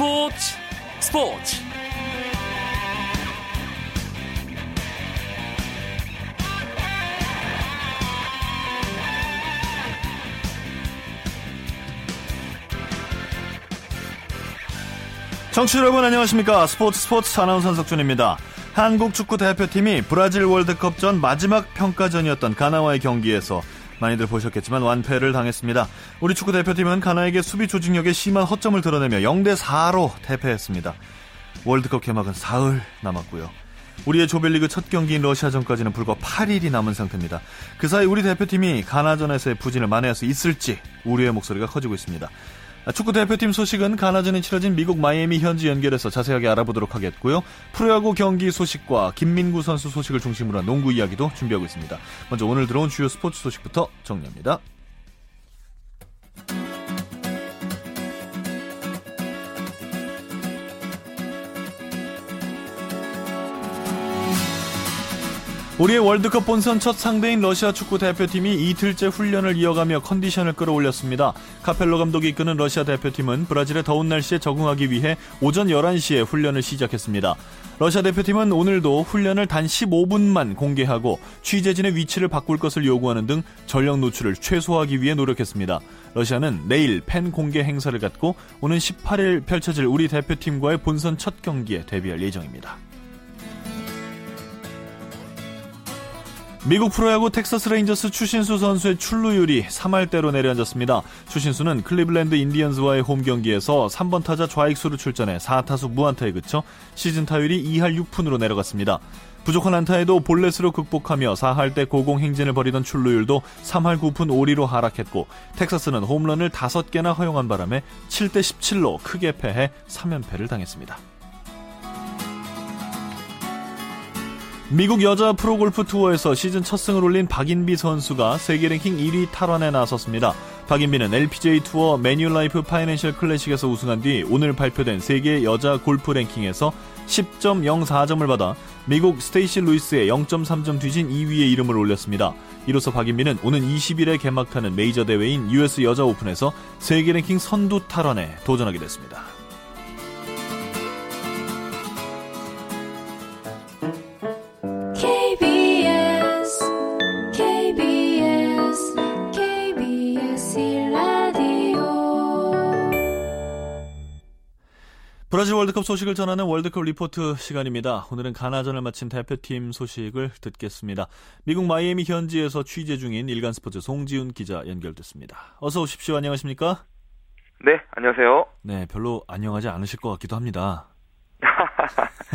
스포츠 스포츠. 청취자 여러분 안녕하십니까? 스포츠 스포츠 아나운서 석준입니다. 한국 축구 대표팀이 브라질 월드컵 전 마지막 평가전이었던 가나와의 경기에서 많이들 보셨겠지만 완패를 당했습니다. 우리 축구 대표팀은 가나에게 수비 조직력에 심한 허점을 드러내며 0대 4로 대패했습니다. 월드컵 개막은 사흘 남았고요. 우리의 조별리그 첫 경기인 러시아전까지는 불과 8일이 남은 상태입니다. 그 사이 우리 대표팀이 가나전에서의 부진을 만회할 수 있을지 우리의 목소리가 커지고 있습니다. 축구 대표팀 소식은 가나전에 치러진 미국 마이애미 현지 연결해서 자세하게 알아보도록 하겠고요. 프로야구 경기 소식과 김민구 선수 소식을 중심으로 한 농구 이야기도 준비하고 있습니다. 먼저 오늘 들어온 주요 스포츠 소식부터 정리합니다. 우리의 월드컵 본선 첫 상대인 러시아 축구 대표팀이 이틀째 훈련을 이어가며 컨디션을 끌어올렸습니다. 카펠로 감독이 이끄는 러시아 대표팀은 브라질의 더운 날씨에 적응하기 위해 오전 11시에 훈련을 시작했습니다. 러시아 대표팀은 오늘도 훈련을 단 15분만 공개하고 취재진의 위치를 바꿀 것을 요구하는 등 전력 노출을 최소화하기 위해 노력했습니다. 러시아는 내일 팬 공개 행사를 갖고 오는 18일 펼쳐질 우리 대표팀과의 본선 첫 경기에 대비할 예정입니다. 미국 프로야구 텍사스 레인저스 추신수 선수의 출루율이 3할대로 내려앉았습니다. 추신수는 클리블랜드 인디언즈와의 홈 경기에서 3번 타자 좌익수로 출전해 4타수 무안타에 그쳐 시즌 타율이 2할 6푼으로 내려갔습니다. 부족한 안타에도 볼넷으로 극복하며 4할대 고공 행진을 벌이던 출루율도 3할 9푼 5리로 하락했고 텍사스는 홈런을 5개나 허용한 바람에 7대 17로 크게 패해 3연패를 당했습니다. 미국 여자 프로골프 투어에서 시즌 첫 승을 올린 박인비 선수가 세계 랭킹 1위 탈환에 나섰습니다. 박인비는 LPGA 투어 매뉴라이프 파이낸셜 클래식에서 우승한 뒤 오늘 발표된 세계 여자 골프 랭킹에서 10.04점을 받아 미국 스테이시 루이스의 0.3점 뒤진 2위의 이름을 올렸습니다. 이로써 박인비는 오는 20일에 개막하는 메이저 대회인 US 여자 오픈에서 세계 랭킹 선두 탈환에 도전하게 됐습니다. 브라질 월드컵 소식을 전하는 월드컵 리포트 시간입니다. 오늘은 가나전을 마친 대표팀 소식을 듣겠습니다. 미국 마이애미 현지에서 취재 중인 일간 스포츠 송지훈 기자 연결됐습니다. 어서 오십시오. 안녕하십니까? 네, 안녕하세요. 네, 별로 안녕하지 않으실 것 같기도 합니다.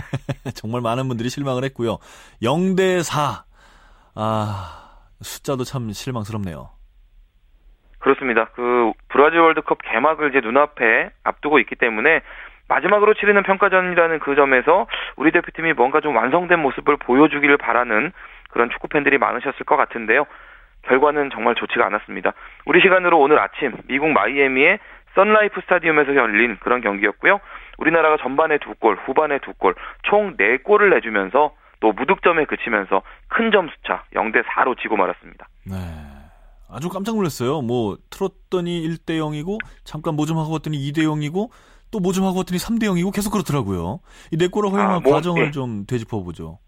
정말 많은 분들이 실망을 했고요. 0대 4. 아, 숫자도 참 실망스럽네요. 그렇습니다. 그 브라질 월드컵 개막을 이제 눈앞에 앞두고 있기 때문에 마지막으로 치르는 평가전이라는 그 점에서 우리 대표팀이 뭔가 좀 완성된 모습을 보여주기를 바라는 그런 축구 팬들이 많으셨을 것 같은데요. 결과는 정말 좋지가 않았습니다. 우리 시간으로 오늘 아침 미국 마이애미의 선라이프 스타디움에서 열린 그런 경기였고요. 우리나라가 전반에 두 골, 후반에 두 골, 총 네 골을 내주면서 또 무득점에 그치면서 큰 점수차 0대 4로 지고 말았습니다. 네. 아주 깜짝 놀랐어요. 뭐 틀었더니 1대 0이고 잠깐 뭐 좀 하고 왔더니 2대 0이고 또 뭐 좀 하고 왔더니 3대 0이고 계속 그렇더라고요. 이 네 골을 허용한 아, 뭐, 과정을 네. 좀 되짚어 보죠.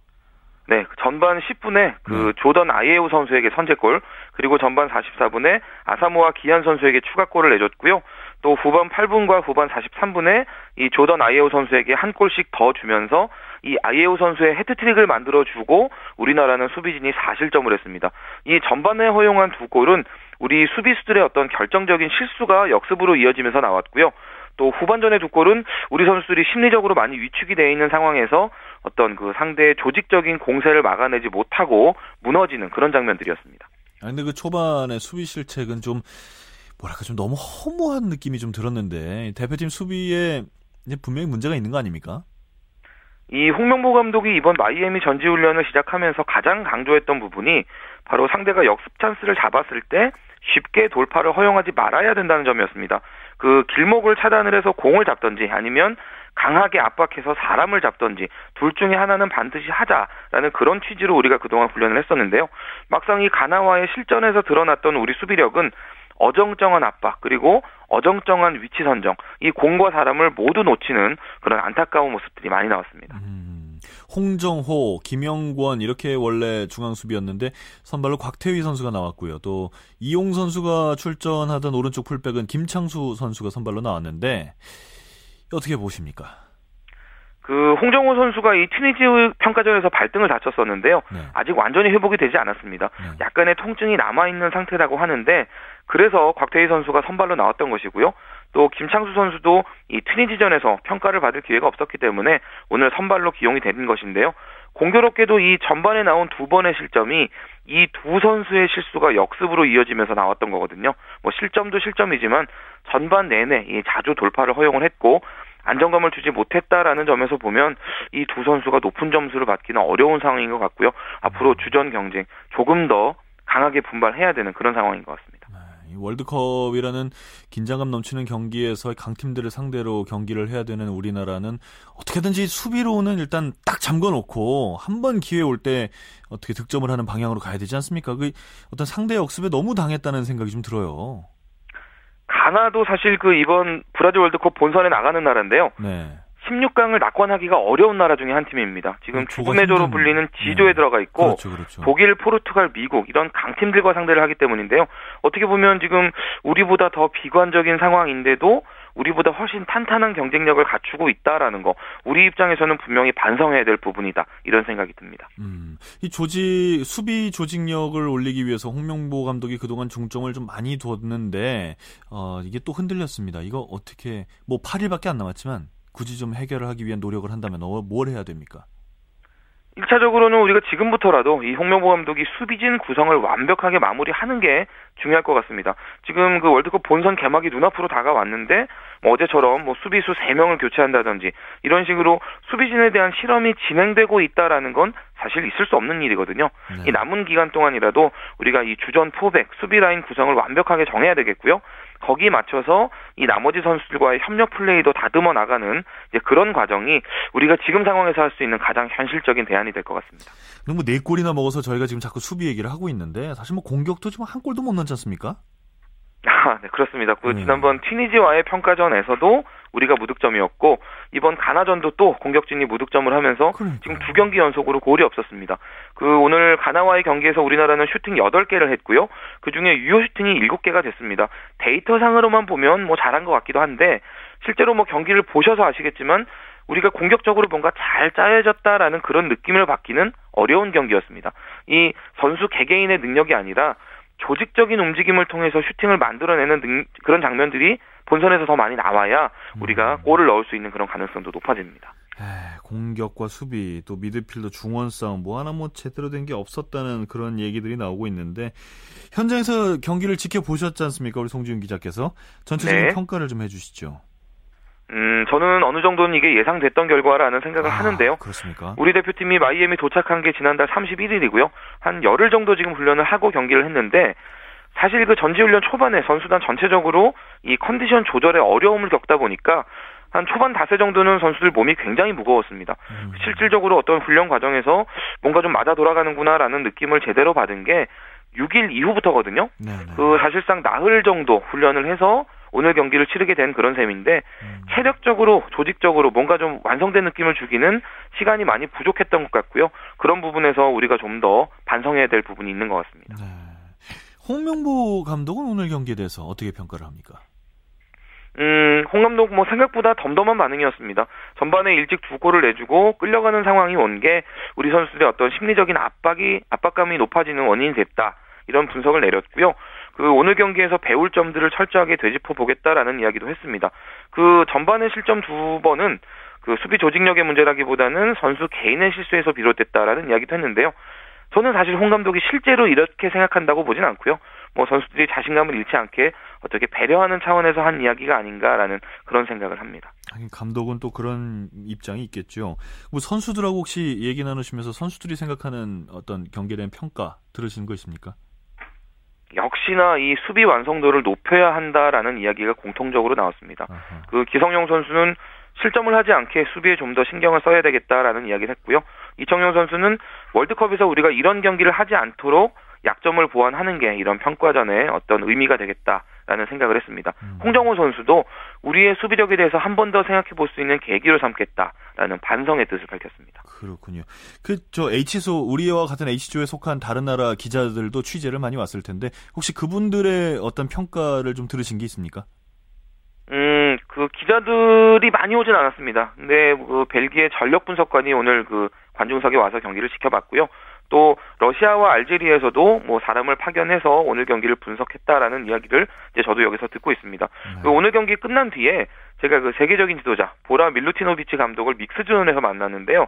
네, 전반 10분에 그 네. 조던 아이에우 선수에게 선제골, 그리고 전반 44분에 아사모아 기한 선수에게 추가골을 내줬고요. 또 후반 8분과 후반 43분에 이 조던 아이에우 선수에게 한 골씩 더 주면서 이 아이에우 선수의 헤트트릭을 만들어주고 우리나라는 수비진이 4실점을 했습니다. 이 전반에 허용한 두 골은 우리 수비수들의 어떤 결정적인 실수가 역습으로 이어지면서 나왔고요. 또 후반전의 두 골은 우리 선수들이 심리적으로 많이 위축이 되어 있는 상황에서 어떤 그 상대의 조직적인 공세를 막아내지 못하고 무너지는 그런 장면들이었습니다. 아 근데 그 초반의 수비 실책은 좀 뭐랄까 좀 너무 허무한 느낌이 좀 들었는데 대표팀 수비에 분명히 문제가 있는 거 아닙니까? 이 홍명보 감독이 이번 마이애미 전지 훈련을 시작하면서 가장 강조했던 부분이 바로 상대가 역습 찬스를 잡았을 때 쉽게 돌파를 허용하지 말아야 된다는 점이었습니다. 그 길목을 차단을 해서 공을 잡던지 아니면 강하게 압박해서 사람을 잡던지 둘 중에 하나는 반드시 하자라는 그런 취지로 우리가 그동안 훈련을 했었는데요. 막상 이 가나와의 실전에서 드러났던 우리 수비력은 어정쩡한 압박 그리고 어정쩡한 위치 선정 이 공과 사람을 모두 놓치는 그런 안타까운 모습들이 많이 나왔습니다. 음, 홍정호, 김영권 이렇게 원래 중앙 수비였는데 선발로 곽태휘 선수가 나왔고요. 또 이용 선수가 출전하던 오른쪽 풀백은 김창수 선수가 선발로 나왔는데 어떻게 보십니까? 그 홍정호 선수가 이 튀니지 평가전에서 발등을 다쳤었는데요. 네. 아직 완전히 회복이 되지 않았습니다. 네. 약간의 통증이 남아 있는 상태라고 하는데 그래서 곽태희 선수가 선발로 나왔던 것이고요. 또 김창수 선수도 이 튀니지전에서 평가를 받을 기회가 없었기 때문에 오늘 선발로 기용이 된 것인데요. 공교롭게도 이 전반에 나온 두 번의 실점이 이 두 선수의 실수가 역습으로 이어지면서 나왔던 거거든요. 뭐 실점도 실점이지만 전반 내내 이 자주 돌파를 허용을 했고 안정감을 주지 못했다라는 점에서 보면 이 두 선수가 높은 점수를 받기는 어려운 상황인 것 같고요. 앞으로 주전 경쟁 조금 더 강하게 분발해야 되는 그런 상황인 것 같습니다. 이 월드컵이라는 긴장감 넘치는 경기에서 강팀들을 상대로 경기를 해야 되는 우리나라는 어떻게든지 수비로는 일단 딱 잠궈 놓고 한 번 기회 올 때 어떻게 득점을 하는 방향으로 가야 되지 않습니까? 그 어떤 상대 역습에 너무 당했다는 생각이 좀 들어요. 가나도 사실 그 이번 브라질 월드컵 본선에 나가는 나라인데요. 네. 16강을 낙관하기가 어려운 나라 중에 한 팀입니다. 지금 그 조가 죽음의 조로 불리는 G조에 네. 들어가 있고 그렇죠, 그렇죠. 독일, 포르투갈, 미국 이런 강팀들과 상대를 하기 때문인데요. 어떻게 보면 지금 우리보다 더 비관적인 상황인데도 우리보다 훨씬 탄탄한 경쟁력을 갖추고 있다라는 거 우리 입장에서는 분명히 반성해야 될 부분이다 이런 생각이 듭니다. 음, 이 조직 수비 조직력을 올리기 위해서 홍명보 감독이 그동안 중점을 좀 많이 뒀는데 어, 이게 또 흔들렸습니다. 이거 어떻게 뭐 8일밖에 안 남았지만 굳이 좀 해결을 하기 위한 노력을 한다면 어, 뭘 해야 됩니까? 1차적으로는 우리가 지금부터라도 이 홍명보 감독이 수비진 구성을 완벽하게 마무리하는 게 중요할 것 같습니다. 지금 그 월드컵 본선 개막이 눈앞으로 다가왔는데 뭐 어제처럼 뭐 수비수 3명을 교체한다든지 이런 식으로 수비진에 대한 실험이 진행되고 있다라는 건 사실 있을 수 없는 일이거든요. 네. 이 남은 기간 동안이라도 우리가 이 주전 포백 수비 라인 구성을 완벽하게 정해야 되겠고요. 거기에 맞춰서 이 나머지 선수들과의 협력 플레이도 다듬어 나가는 그런 과정이 우리가 지금 상황에서 할 수 있는 가장 현실적인 대안이 될 것 같습니다. 그럼 뭐네 골이나 먹어서 저희가 지금 자꾸 수비 얘기를 하고 있는데 사실 뭐 공격도 지금 한 골도 못 넣지 않습니까? 아, 네, 그렇습니다. 그 음. 지난번 튀니지와의 평가전에서도 우리가 무득점이었고 이번 가나전도 또 공격진이 무득점을 하면서 그러니까요. 지금 두 경기 연속으로 골이 없었습니다. 그 오늘 가나와의 경기에서 우리나라는 슈팅 8개를 했고요. 그중에 유효 슈팅이 7개가 됐습니다. 데이터상으로만 보면 뭐 잘한 것 같기도 한데 실제로 뭐 경기를 보셔서 아시겠지만 우리가 공격적으로 뭔가 잘 짜여졌다라는 그런 느낌을 받기는 어려운 경기였습니다. 이 선수 개개인의 능력이 아니라 조직적인 움직임을 통해서 슈팅을 만들어내는 능- 그런 장면들이 본선에서 더 많이 나와야 우리가 골을 넣을 수 있는 그런 가능성도 높아집니다. 에이, 공격과 수비 또 미드필더 중원 싸움 뭐 하나 뭐 제대로 된 게 없었다는 그런 얘기들이 나오고 있는데 현장에서 경기를 지켜보셨지 않습니까 우리 송지훈 기자께서 전체적인 네. 평가를 좀 해주시죠. 음, 저는 어느 정도는 이게 예상됐던 결과라는 생각을 아, 하는데요. 그렇습니까? 우리 대표팀이 마이애미 도착한 게 지난달 31일이고요. 한 열흘 정도 지금 훈련을 하고 경기를 했는데 사실 그 전지훈련 초반에 선수단 전체적으로 이 컨디션 조절에 어려움을 겪다 보니까 한 초반 닷새 정도는 선수들 몸이 굉장히 무거웠습니다. 음. 실질적으로 어떤 훈련 과정에서 뭔가 좀 맞아 돌아가는구나라는 느낌을 제대로 받은 게 6일 이후부터거든요. 네네. 그 사실상 나흘 정도 훈련을 해서 오늘 경기를 치르게 된 그런 셈인데 음. 체력적으로 조직적으로 뭔가 좀 완성된 느낌을 주기는 시간이 많이 부족했던 것 같고요. 그런 부분에서 우리가 좀 더 반성해야 될 부분이 있는 것 같습니다. 네. 홍명보 감독은 오늘 경기에 대해서 어떻게 평가를 합니까? 음, 홍 감독 뭐 생각보다 덤덤한 반응이었습니다. 전반에 일찍 두 골을 내주고 끌려가는 상황이 온 게 우리 선수들의 어떤 심리적인 압박이 압박감이 높아지는 원인이 됐다. 이런 분석을 내렸고요. 그 오늘 경기에서 배울 점들을 철저하게 되짚어 보겠다라는 이야기도 했습니다. 그 전반의 실점 두 번은 그 수비 조직력의 문제라기보다는 선수 개인의 실수에서 비롯됐다라는 이야기도 했는데요. 저는 사실 홍 감독이 실제로 이렇게 생각한다고 보진 않고요. 뭐 선수들이 자신감을 잃지 않게 어떻게 배려하는 차원에서 한 이야기가 아닌가라는 그런 생각을 합니다. 감독은 또 그런 입장이 있겠죠. 뭐 선수들하고 혹시 얘기 나누시면서 선수들이 생각하는 어떤 경기에 대한 평가 들으시는 거 있습니까? 역시나 이 수비 완성도를 높여야 한다라는 이야기가 공통적으로 나왔습니다. 아하. 그 기성용 선수는 실점을 하지 않게 수비에 좀 더 신경을 써야 되겠다라는 이야기를 했고요. 이청용 선수는 월드컵에서 우리가 이런 경기를 하지 않도록 약점을 보완하는 게 이런 평가전에 어떤 의미가 되겠다라는 생각을 했습니다. 음. 홍정호 선수도 우리의 수비력에 대해서 한 번 더 생각해 볼 수 있는 계기로 삼겠다라는 반성의 뜻을 밝혔습니다. 그렇군요. 그 저 H소 우리와 같은 H조에 속한 다른 나라 기자들도 취재를 많이 왔을 텐데 혹시 그분들의 어떤 평가를 좀 들으신 게 있습니까? 음, 그 기자들이 많이 오진 않았습니다. 근데 그 벨기에 전력 분석관이 오늘 그 관중석에 와서 경기를 지켜봤고요. 또 러시아와 알제리에서도 뭐 사람을 파견해서 오늘 경기를 분석했다라는 이야기를 이제 저도 여기서 듣고 있습니다. 네. 그 오늘 경기 끝난 뒤에 제가 그 세계적인 지도자 보라 밀루티노비치 감독을 믹스존에서 만났는데요.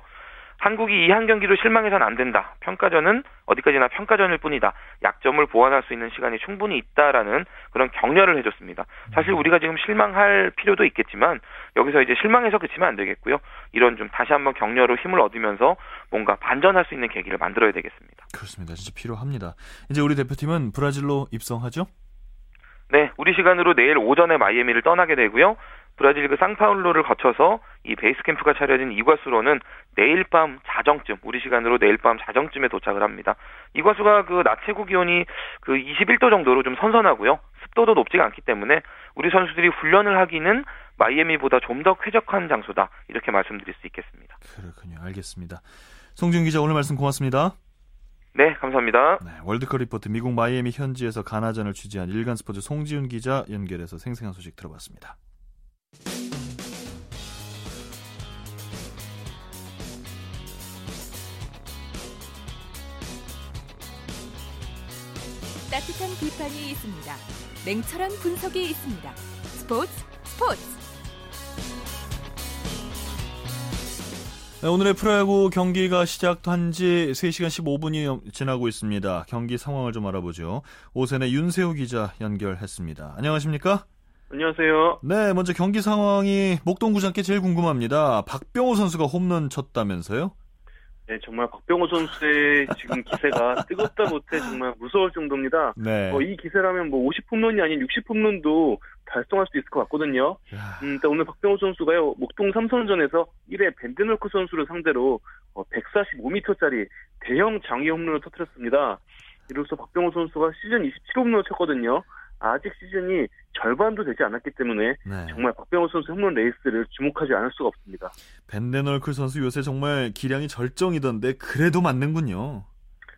한국이 이 한 경기로 실망해서는 안 된다. 평가전은 어디까지나 평가전일 뿐이다. 약점을 보완할 수 있는 시간이 충분히 있다라는 그런 격려를 해줬습니다. 사실 우리가 지금 실망할 필요도 있겠지만 여기서 이제 실망해서 그치면 안 되겠고요. 이런 좀 다시 한번 격려로 힘을 얻으면서 뭔가 반전할 수 있는 계기를 만들어야 되겠습니다. 그렇습니다. 진짜 필요합니다. 이제 우리 대표팀은 브라질로 입성하죠? 네, 우리 시간으로 내일 오전에 마이애미를 떠나게 되고요. 브라질 그 상파울로를 거쳐서 이 베이스 캠프가 차려진 이과수로는 내일 밤 자정쯤 우리 시간으로 내일 밤 자정쯤에 도착을 합니다. 이과수가 그 낮 최고 기온이 그 21도 정도로 좀 선선하고요. 습도도 높지가 않기 때문에 우리 선수들이 훈련을 하기는 마이애미보다 좀 더 쾌적한 장소다 이렇게 말씀드릴 수 있겠습니다. 그렇군요. 알겠습니다. 송준 기자 오늘 말씀 고맙습니다. 네, 감사합니다. 네, 월드컵 리포트 미국 마이애미 현지에서 가나전을 취재한 일간 스포츠 송지훈 기자 연결해서 생생한 소식 들어봤습니다. 따뜻한 비판이 있습니다. 냉철한 분석이 있습니다. 스포츠 스포츠. 네, 오늘의 프로야구 경기가 시작한 지 3시간 15분이 지나고 있습니다. 경기 상황을 좀 알아보죠. 오선의 윤세호 기자 연결했습니다. 안녕하십니까? 안녕하세요. 네, 먼저 경기 상황이 목동구장께 제일 궁금합니다. 박병호 선수가 홈런 쳤다면서요? 네, 정말 박병호 선수의 지금 기세가 뜨겁다 못해 정말 무서울 정도입니다. 네. 어, 이 기세라면 뭐 50홈런이 아닌 60홈런도 달성할 수 있을 것 같거든요. 음, 일단 오늘 박병호 선수가요, 목동 삼성전에서 1회 밴드널크 선수를 상대로 어, 145m짜리 대형 장위 홈런을 터뜨렸습니다. 이로써 박병호 선수가 시즌 27홈런을 쳤거든요. 아직 시즌이 절반도 되지 않았기 때문에 네. 정말 박병호 선수 홈런 레이스를 주목하지 않을 수가 없습니다. 밴덴헐크 선수 요새 정말 기량이 절정이던데 그래도 맞는군요.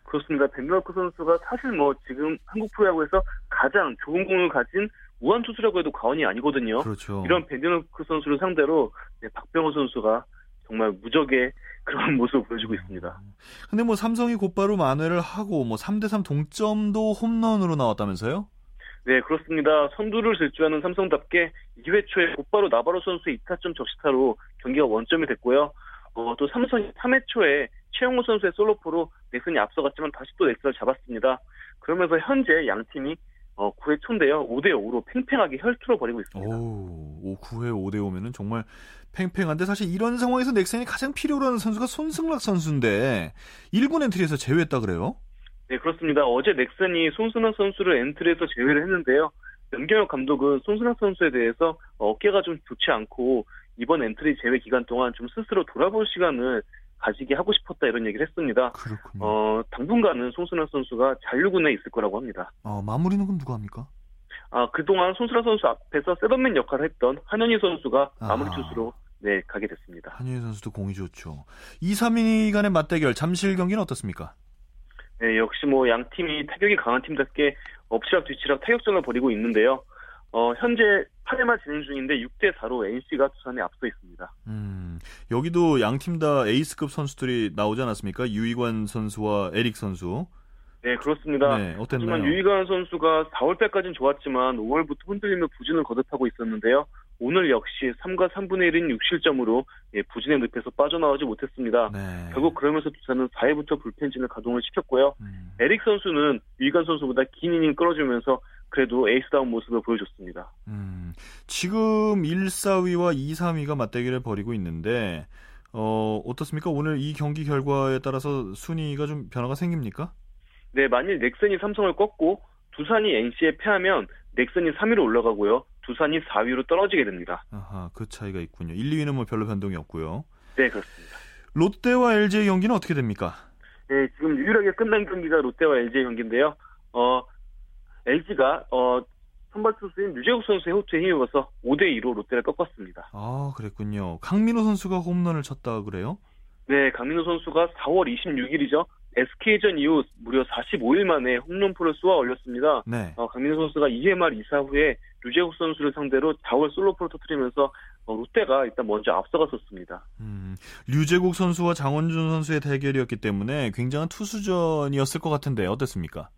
그렇습니다. 밴덴헐크 선수가 사실 뭐 지금 한국 프로야구에서 가장 좋은 공을 가진 우완 투수라고 해도 과언이 아니거든요. 그렇죠. 이런 밴덴헐크 선수를 상대로 네, 박병호 선수가 정말 무적의 그런 모습을 보여주고 있습니다. 근데 뭐 삼성이 곧바로 만회를 하고 뭐 3대3 동점도 홈런으로 나왔다면서요? 네, 그렇습니다. 선두를 질주하는 삼성답게 2회 초에 곧바로 나바로 선수의 2타점 적시타로 경기가 원점이 됐고요. 어, 또 삼성이 3회 초에 최형우 선수의 솔로포로 넥센이 앞서갔지만 다시 또 넥센을 잡았습니다. 그러면서 현재 양 팀이 어, 9회 초인데요. 5대 5로 팽팽하게 혈투를 벌이고 있습니다. 오, 9회 5대 5면은 정말 팽팽한데 사실 이런 상황에서 넥센이 가장 필요로 하는 선수가 손승락 선수인데 1군 엔트리에서 제외했다 그래요? 네, 그렇습니다. 어제 넥센이 손승락 선수를 엔트리에서 제외를 했는데요. 염경엽 감독은 손승락 선수에 대해서 어깨가 좀 좋지 않고 이번 엔트리 제외 기간 동안 좀 스스로 돌아볼 시간을 가지게 하고 싶었다 이런 얘기를 했습니다. 그렇군요. 어, 당분간은 손승락 선수가 잔류군에 있을 거라고 합니다. 어, 마무리는 그럼 누가 합니까? 아, 그동안 손승락 선수 앞에서 setup man 역할을 했던 한현희 선수가 마무리 투수로 네, 가게 됐습니다. 한현희 선수도 공이 좋죠. 2, 3위 간의 맞대결 잠실 경기는 어떻습니까? 네, 역시 뭐 양 팀이 타격이 강한 팀답게 엎치락 뒤치락 타격전을 벌이고 있는데요. 어, 현재 8회만 진행 중인데 6대 4로 NC가 두산에 앞서 있습니다. 음, 여기도 양 팀 다 에이스급 선수들이 나오지 않았습니까? 유이관 선수와 에릭 선수. 네, 그렇습니다. 네, 어땠나요? 하지만 유이관 선수가 4월달까지는 좋았지만 5월부터 흔들리며 부진을 거듭하고 있었는데요. 오늘 역시 3과 3분의 1인 6실점으로 예, 부진의 늪에서 빠져나오지 못했습니다. 네. 결국 그러면서 두산은 4회부터 불펜진을 가동을 시켰고요. 음. 에릭 선수는 유이관 선수보다 긴 이닝 끌어주면서 그래도 에이스다운 모습을 보여줬습니다. 음, 지금 1, 4위와 2, 3위가 맞대결을 벌이고 있는데 어, 어떻습니까? 오늘 이 경기 결과에 따라서 순위가 좀 변화가 생깁니까? 네, 만일 넥슨이 삼성을 꺾고 두산이 NC에 패하면 넥슨이 3위로 올라가고요. 두산이 4위로 떨어지게 됩니다. 아하, 그 차이가 있군요. 1, 2위는 뭐 별로 변동이 없고요. 네, 그렇습니다. 롯데와 LG의 경기는 어떻게 됩니까? 네, 지금 유일하게 끝난 경기가 롯데와 LG 경기인데요. 어, LG가 어, 선발 투수인 유재욱 선수의 호투에 힘입어서 5대 2로 롯데를 꺾었습니다. 아, 그랬군요. 강민호 선수가 홈런을 쳤다 그래요? 네, 강민호 선수가 4월 26일이죠. SK전 이후 무려 45일 만에 홈런포를 쏘아 올렸습니다. 네. 어, 강민호 선수가 2회 말 2사 후에 류재욱 선수를 상대로 4월 솔로포를 터뜨리면서 어, 롯데가 일단 먼저 앞서갔었습니다. 음, 류재국 선수와 장원준 선수의 대결이었기 때문에 굉장한 투수전이었을 것 같은데 어땠습니까?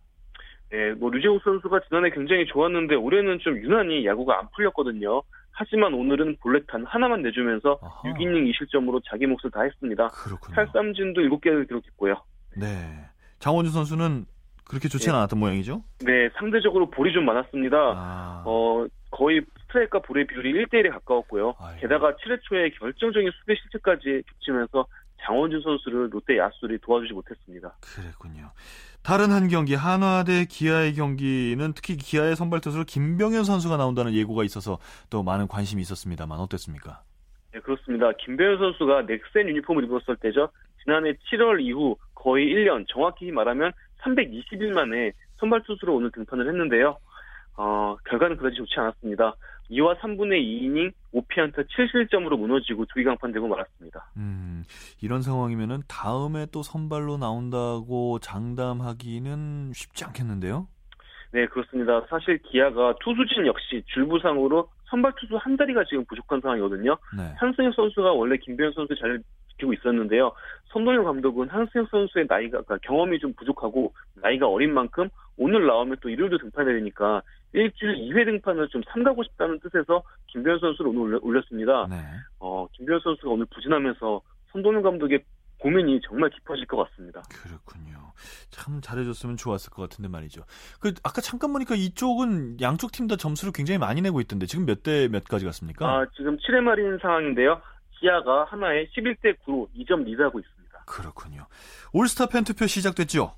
네, 뭐 류재국 선수가 지난해 굉장히 좋았는데 올해는 좀 유난히 야구가 안 풀렸거든요. 하지만 오늘은 볼넷탄 하나만 내주면서 아하. 6이닝 2실점으로 자기 몫을 다했습니다. 그렇군요. 8삼진도 7개를 기록했고요. 네. 장원준 선수는 그렇게 좋지는 네. 않았던 모양이죠? 네, 상대적으로 볼이 좀 많았습니다. 아. 어, 거의 스트라이크와 볼의 비율이 1대1에 가까웠고요. 아이고. 게다가 7회 초에 결정적인 수비 실책까지 겹치면서 장원준 선수를 롯데 야수들이 도와주지 못했습니다. 그랬군요. 다른 한 경기 한화 대 기아의 경기는 특히 기아의 선발 투수로 김병현 선수가 나온다는 예고가 있어서 또 많은 관심이 있었습니다만 어땠습니까? 네 그렇습니다. 김병현 선수가 넥센 유니폼을 입었을 때죠. 지난해 7월 이후 거의 1년 정확히 말하면 320일 만에 선발 투수로 오늘 등판을 했는데요. 어, 결과는 그다지 좋지 않았습니다. 2와 3분의 2이닝 5피안타 7실점으로 무너지고 두기 강판되고 말았습니다. 음, 이런 상황이면은 다음에 또 선발로 나온다고 장담하기는 쉽지 않겠는데요? 네, 그렇습니다. 사실 기아가 투수진 역시 줄부상으로 선발 투수 한 자리가 지금 부족한 상황이거든요. 네. 한승혁 선수가 원래 김병현 선수 자리를 지키고 있었는데요. 손동현 감독은 한승혁 선수의 나이가 그러니까 경험이 좀 부족하고 나이가 어린 만큼 오늘 나오면 또 일요일도 등판해야 되니까 일주일 2회 등판을 좀 삼가고 싶다는 뜻에서 김병현 선수를 오늘 올렸습니다. 네. 어, 김병현 선수가 오늘 부진하면서 손동현 감독의 고민이 정말 깊어질 것 같습니다. 그렇군요. 참 잘해줬으면 좋았을 것 같은데 말이죠. 그 아까 잠깐 보니까 이쪽은 양쪽 팀 다 점수를 굉장히 많이 내고 있던데 지금 몇 대 몇까지 갔습니까? 아 지금 7회 말인 상황인데요. 기아가 하나에 11대 9로 2점 리드하고 있습니다. 그렇군요. 올스타 팬 투표 시작됐죠?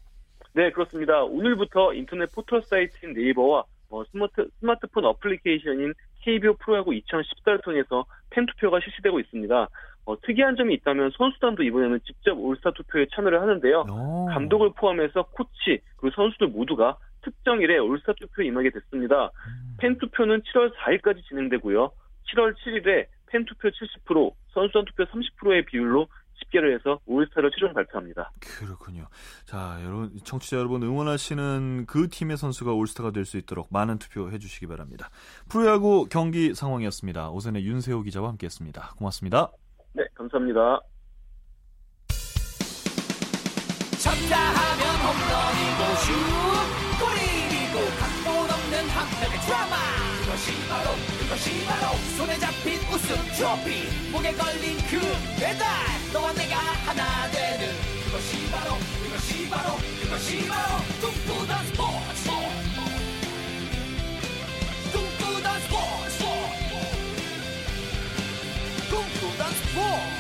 네 그렇습니다. 오늘부터 인터넷 포털 사이트인 네이버와 어, 스마트, 스마트폰 어플리케이션인 KBO 프로야구 2014를 통해서 팬 투표가 실시되고 있습니다. 어, 특이한 점이 있다면 선수단도 이번에는 직접 올스타 투표에 참여를 하는데요. 오. 감독을 포함해서 코치 그리고 선수들 모두가 특정일에 올스타 투표에 임하게 됐습니다. 음. 팬 투표는 7월 4일까지 진행되고요. 7월 7일에 팬 투표 70%, 선수단 투표 30%의 비율로 집계를 해서 올스타를 최종 발표합니다. 그렇군요. 자, 여러분 청취자 여러분 응원하시는 그 팀의 선수가 올스타가 될 수 있도록 많은 투표해 주시기 바랍니다. 프로야구 경기 상황이었습니다. 오선의 윤세호 기자와 함께했습니다. 고맙습니다. 네, 감사합니다. 쳤다 하면 홈런이고 슛 골이고 각본 없는 한편의 드라마 그것이 바로 그것이 바로 손에 잡힌 우승 트로피. 목에 걸린 그 배달 너와 내가 하나 되는 그것이 바로 그것이 바로 그것이 바로 꿈꾸던 스포츠. 꿈꾸던 스포츠. 꿈꾸던 스포츠.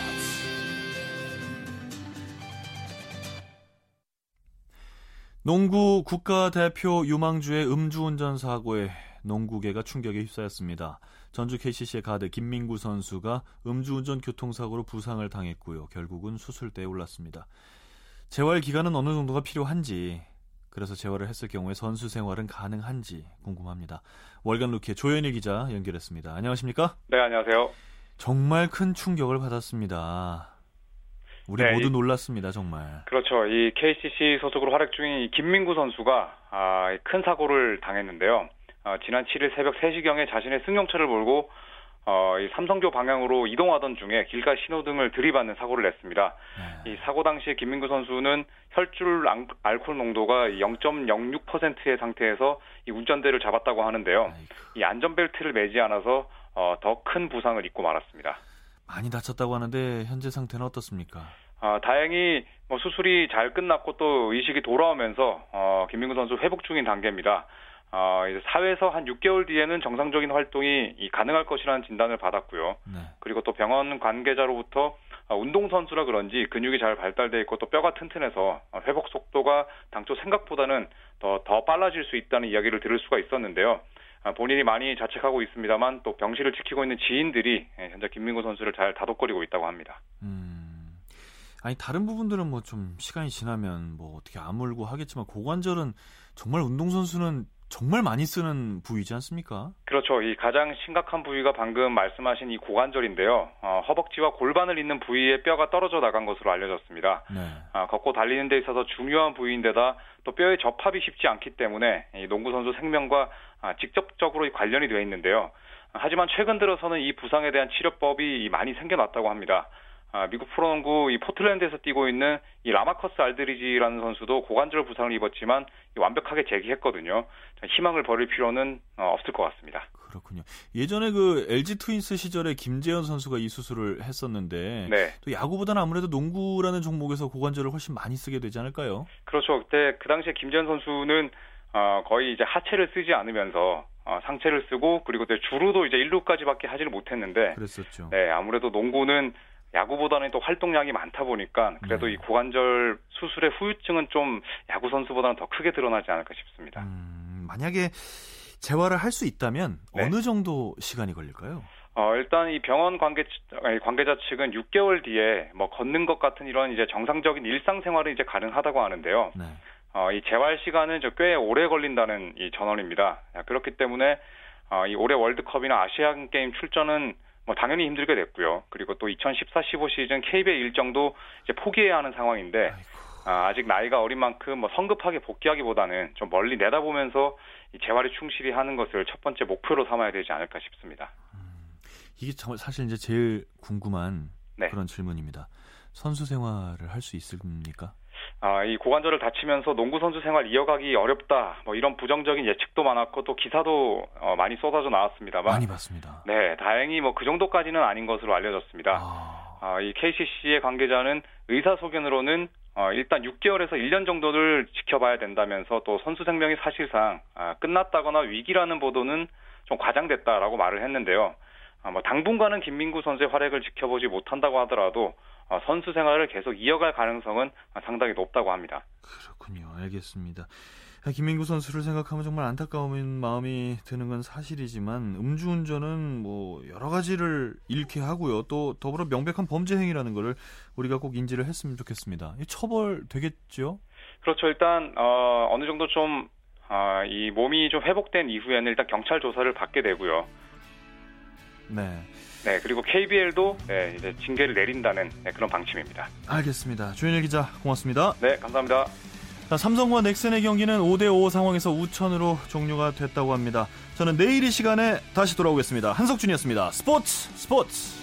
농구 국가대표 유망주의 음주운전 사고에 농구계가 충격에 휩싸였습니다. 전주 KCC의 가드 김민구 선수가 음주운전 교통사고로 부상을 당했고요. 결국은 수술대에 올랐습니다. 재활 기간은 어느 정도가 필요한지, 그래서 재활을 했을 경우에 선수 생활은 가능한지 궁금합니다. 월간 루키의 조현일 기자 연결했습니다. 안녕하십니까? 네, 안녕하세요. 정말 큰 충격을 받았습니다. 우리 네, 모두 놀랐습니다, 정말. 그렇죠. 이 KCC 소속으로 활약 중인 김민구 선수가 아, 큰 사고를 당했는데요. 어, 지난 7일 새벽 3시경에 자신의 승용차를 몰고 어, 이 삼성교 방향으로 이동하던 중에 길가 신호등을 들이받는 사고를 냈습니다. 네. 이 사고 당시에 김민구 선수는 혈줄 알코올 농도가 0.06%의 상태에서 이 운전대를 잡았다고 하는데요. 아이고. 이 안전벨트를 매지 않아서 어, 더 큰 부상을 입고 말았습니다. 많이 다쳤다고 하는데 현재 상태는 어떻습니까? 아, 다행히 뭐 수술이 잘 끝났고 또 의식이 돌아오면서 어, 김민구 선수 회복 중인 단계입니다. 어, 이제 사회에서 한 6개월 뒤에는 정상적인 활동이 가능할 것이라는 진단을 받았고요. 네. 그리고 또 병원 관계자로부터 어, 운동선수라 그런지 근육이 잘 발달돼 있고 또 뼈가 튼튼해서 회복 속도가 당초 생각보다는 더, 더 빨라질 수 있다는 이야기를 들을 수가 있었는데요. 아, 본인이 많이 자책하고 있습니다만 또 병실을 지키고 있는 지인들이 예, 현재 김민구 선수를 잘 다독거리고 있다고 합니다. 음, 아니 다른 부분들은 뭐 좀 시간이 지나면 뭐 어떻게 아물고 하겠지만 고관절은 정말 운동선수는 정말 많이 쓰는 부위지 않습니까? 그렇죠. 이 가장 심각한 부위가 방금 말씀하신 이 고관절인데요. 어, 허벅지와 골반을 잇는 부위에 뼈가 떨어져 나간 것으로 알려졌습니다. 네. 아, 걷고 달리는 데 있어서 중요한 부위인데다 또 뼈의 접합이 쉽지 않기 때문에 이 농구 선수 생명과 아, 직접적으로 관련이 되어 있는데요. 하지만 최근 들어서는 이 부상에 대한 치료법이 많이 생겨났다고 합니다. 아, 미국 프로농구 이 포틀랜드에서 뛰고 있는 이 라마커스 알드리지라는 선수도 고관절 부상을 입었지만 완벽하게 재기했거든요. 희망을 버릴 필요는 어, 없을 것 같습니다. 그렇군요. 예전에 그 LG 트윈스 시절에 김재현 선수가 이 수술을 했었는데 네. 또 야구보다는 아무래도 농구라는 종목에서 고관절을 훨씬 많이 쓰게 되지 않을까요? 그렇죠. 그때 그 당시에 김재현 선수는 어, 거의 이제 하체를 쓰지 않으면서 어, 상체를 쓰고 그리고 주루도 이제 1루까지밖에 하지를 못했는데 그랬었죠. 네, 아무래도 농구는 야구보다는 또 활동량이 많다 보니까 그래도 네. 이 고관절 수술의 후유증은 좀 야구 선수보다는 더 크게 드러나지 않을까 싶습니다. 음, 만약에 재활을 할 수 있다면 네. 어느 정도 시간이 걸릴까요? 어, 일단 이 병원 관계, 관계자 측은 6개월 뒤에 뭐 걷는 것 같은 이런 이제 정상적인 일상생활은 이제 가능하다고 하는데요. 네. 어, 이 재활 시간은 꽤 오래 걸린다는 이 전언입니다. 그렇기 때문에 어, 이 올해 월드컵이나 아시안 게임 출전은 뭐 당연히 힘들게 됐고요. 그리고 또 2014-15 시즌 KBL 일정도 이제 포기해야 하는 상황인데 아, 아직 나이가 어린 만큼 뭐 성급하게 복귀하기보다는 좀 멀리 내다보면서 이 재활에 충실히 하는 것을 첫 번째 목표로 삼아야 되지 않을까 싶습니다. 음, 이게 사실 이제 제일 궁금한 네. 그런 질문입니다. 선수 생활을 할 수 있습니까? 아, 이 고관절을 다치면서 농구 선수 생활 이어가기 어렵다. 뭐 이런 부정적인 예측도 많았고 또 기사도 어, 많이 쏟아져 나왔습니다만 많이 봤습니다. 네, 다행히 뭐 그 정도까지는 아닌 것으로 알려졌습니다. 아... 아, 이 KCC의 관계자는 의사소견으로는 어, 일단 6개월에서 1년 정도를 지켜봐야 된다면서 또 선수 생명이 사실상 아, 끝났다거나 위기라는 보도는 좀 과장됐다라고 말을 했는데요. 아, 뭐 당분간은 김민구 선수의 활약을 지켜보지 못한다고 하더라도 어, 선수 생활을 계속 이어갈 가능성은 상당히 높다고 합니다. 그렇군요. 알겠습니다. 김민구 선수를 생각하면 정말 안타까운 마음이 드는 건 사실이지만 음주운전은 뭐 여러 가지를 잃게 하고요. 또 더불어 명백한 범죄 행위라는 것을 우리가 꼭 인지를 했으면 좋겠습니다. 처벌 되겠죠? 그렇죠. 일단 어, 어느 정도 좀 어, 이 몸이 좀 회복된 이후에는 일단 경찰 조사를 받게 되고요. 네. 네, 그리고 KBL도 네, 이제 징계를 내린다는 네, 그런 방침입니다. 알겠습니다. 조현일 기자, 고맙습니다. 네, 감사합니다. 자, 삼성과 넥센의 경기는 5대5 상황에서 우천으로 종료가 됐다고 합니다. 저는 내일 이 시간에 다시 돌아오겠습니다. 한석준이었습니다. 스포츠 스포츠.